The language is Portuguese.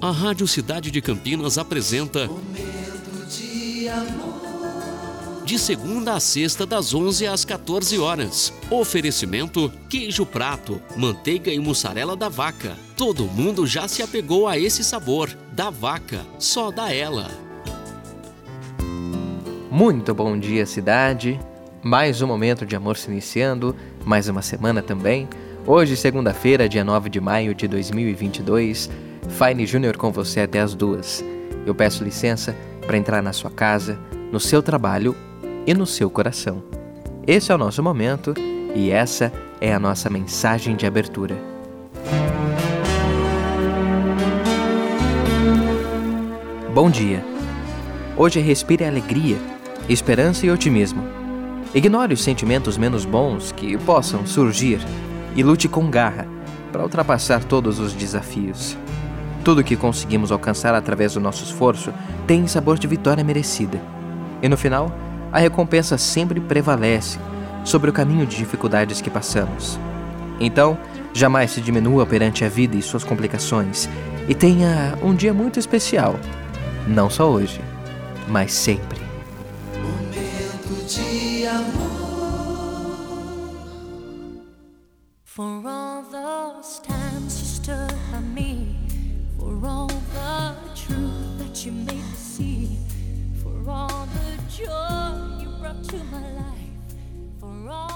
A Rádio Cidade de Campinas apresenta Momento de amor. de segunda a sexta das 11 às 14 horas. Oferecimento: queijo prato, manteiga e mussarela da vaca. Todo mundo já se apegou a esse sabor. Da vaca, só da ela. Muito bom dia, cidade. Mais um momento de amor se iniciando, mais uma semana também. Hoje, segunda-feira, dia 9 de maio de 2022, Fine Júnior com você até as duas. Eu peço licença para entrar na sua casa, no seu trabalho e no seu coração. Esse é o nosso momento e essa é a nossa mensagem de abertura. Bom dia. Hoje respire alegria, esperança e otimismo. Ignore os sentimentos menos bons que possam surgir e lute com garra para ultrapassar todos os desafios. Tudo que conseguimos alcançar através do nosso esforço tem sabor de vitória merecida. E no final, a recompensa sempre prevalece sobre o caminho de dificuldades que passamos. Então, jamais se diminua perante a vida e suas complicações e tenha um dia muito especial, não só hoje, mas sempre. Momento de amor. For all those times you stood by me, joy you brought to my life for all.